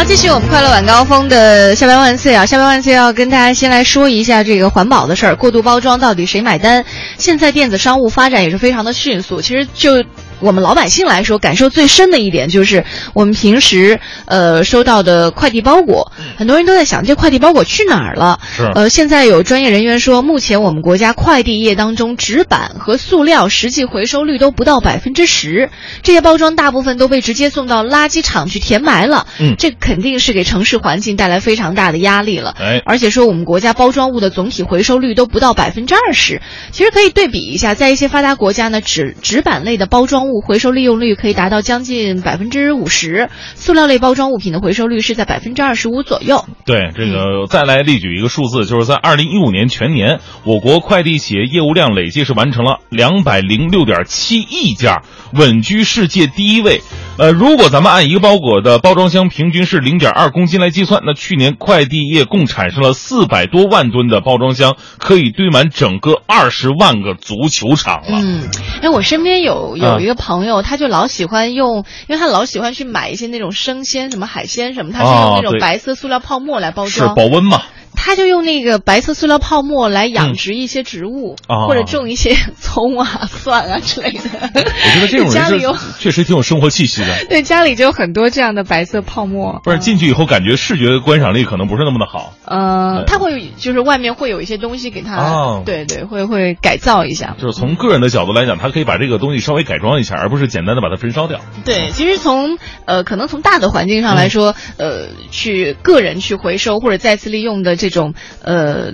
好，继续我们快乐晚高峰的下班万岁啊！下班万岁要跟大家先来说一下这个环保的事儿，过度包装到底谁买单？现在电子商务发展也是非常的迅速，其实就。我们老百姓来说，感受最深的一点就是，我们平时呃收到的快递包裹，很多人都在想，这快递包裹去哪儿了？是。呃，现在有专业人员说，目前我们国家快递业当中，纸板和塑料实际回收率都不到百分之十，这些包装大部分都被直接送到垃圾场去填埋了。嗯。这肯定是给城市环境带来非常大的压力了。哎。而且说我们国家包装物的总体回收率都不到百分之二十，其实可以对比一下，在一些发达国家呢，纸纸板类的包装物回收利用率。可以达到将近百分之五十，塑料类包装物品的回收率是在百分之二十五左右。对，这个再来例举一个数字，就是在二零一五年全年，我国快递企业业务量累计是完成了两百零六点七亿件，稳居世界第一位。呃，如果咱们按一个包裹的包装箱平均是零点二公斤来计算，那去年快递业共产生了四百多万吨的包装箱，可以堆满整个二十万个足球场了。嗯，哎，我身边有有一个朋友，他就老喜欢用，因为他老喜欢去买一些那种生鲜，什么海鲜什么，他是用那种白色塑料泡沫来包装，是保温嘛。他就用那个白色塑料泡沫来养殖一些植物，或者种一些葱啊、蒜啊之类的。我觉得这种人 有确实挺有生活气息的。对，家里就有很多这样的白色泡沫。不是进去以后感觉视觉观赏力可能不是那么的好。呃，他会就是外面会有一些东西给他，对对，会会改造一下。就是从个人的角度来讲，他可以把这个东西稍微改装一下，而不是简单的把它焚烧掉。对，其实从呃可能从大的环境上来说，呃，去个人去回收或者再次利用的。这种呃。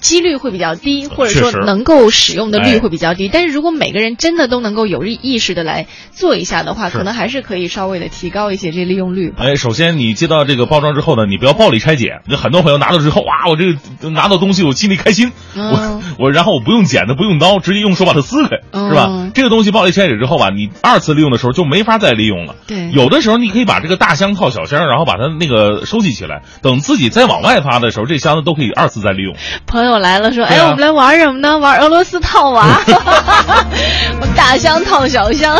几率会比较低，或者说能够使用的率会比较低。但是如果每个人真的都能够有意意识的来做一下的话，可能还是可以稍微的提高一些这利用率。哎，首先你接到这个包装之后呢，你不要暴力拆解。就很多朋友拿到之后，哇，我这个拿到东西我心里开心，我我然后我不用剪子，不用刀，直接用手把它撕开，是吧？这个东西暴力拆解之后吧，你二次利用的时候就没法再利用了。对，有的时候你可以把这个大箱套小箱，然后把它那个收集起来，等自己再往外发的时候，这箱子都可以二次再利用。朋友来了，说，哎。我们来玩什么呢？玩俄罗斯套娃，我大箱套小箱。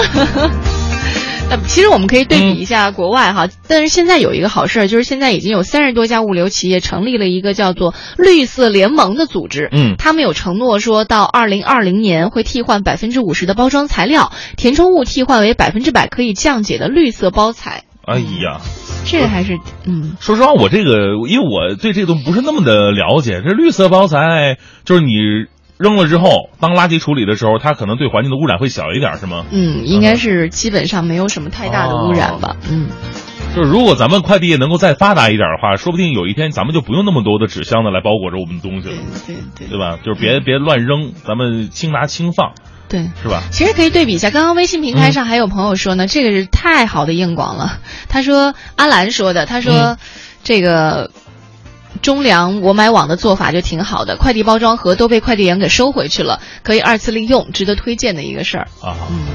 那 其实我们可以对比一下国外哈，但是现在有一个好事儿，就是现在已经有三十多家物流企业成立了一个叫做“绿色联盟”的组织。嗯，他们有承诺说到二零二零年会替换百分之五十的包装材料，填充物替换为百分之百可以降解的绿色包材。哎呀。这还是嗯，说实话，我这个因为我对这个东西不是那么的了解。这绿色包材就是你扔了之后，当垃圾处理的时候，它可能对环境的污染会小一点，是吗？嗯，应该是基本上没有什么太大的污染吧。嗯，就是如果咱们快递业能够再发达一点的话，说不定有一天咱们就不用那么多的纸箱子来包裹着我们的东西了。对对对，对吧？就是别别乱扔，咱们轻拿轻放。对，是吧？其实可以对比一下，刚刚微信平台上还有朋友说呢，这个是太好的硬广了。他说阿兰说的，他说这个中粮我买网的做法就挺好的，快递包装盒都被快递员给收回去了，可以二次利用，值得推荐的一个事儿啊。嗯，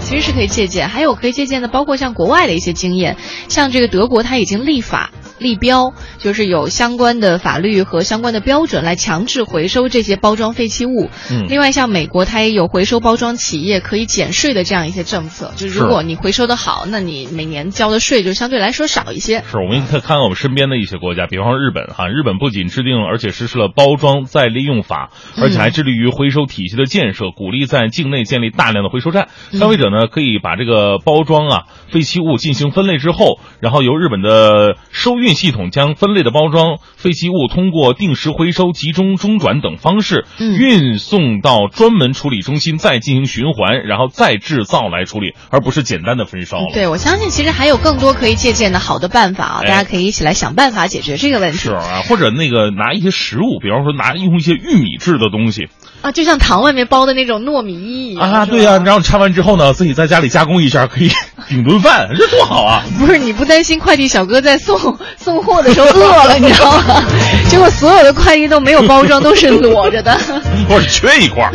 其实是可以借鉴，还有可以借鉴的，包括像国外的一些经验，像这个德国，它已经立法。立标就是有相关的法律和相关的标准来强制回收这些包装废弃物。嗯，另外像美国，它也有回收包装企业可以减税的这样一些政策。就如果你回收的好，那你每年交的税就相对来说少一些。是我们看看我们身边的一些国家，比方说日本哈，日本不仅制定了而且实施了包装再利用法，而且还致力于回收体系的建设，鼓励在境内建立大量的回收站。消费者呢可以把这个包装啊废弃物进行分类之后，然后由日本的收运。系统将分类的包装废弃物通过定时回收、集中中转等方式运送到专门处理中心，再进行循环，然后再制造来处理，而不是简单的焚烧。对，我相信其实还有更多可以借鉴的好的办法啊，大家可以一起来想办法解决这个问题。是啊，或者那个拿一些食物，比方说拿用一些玉米制的东西啊，就像糖外面包的那种糯米衣一样啊。对呀，然后拆完之后呢，自己在家里加工一下，可以 顶顿饭，这多好啊！不是你不担心快递小哥在送？送货的时候饿了，你知道吗？结果所有的快递都没有包装，都是裸着的，我缺一块。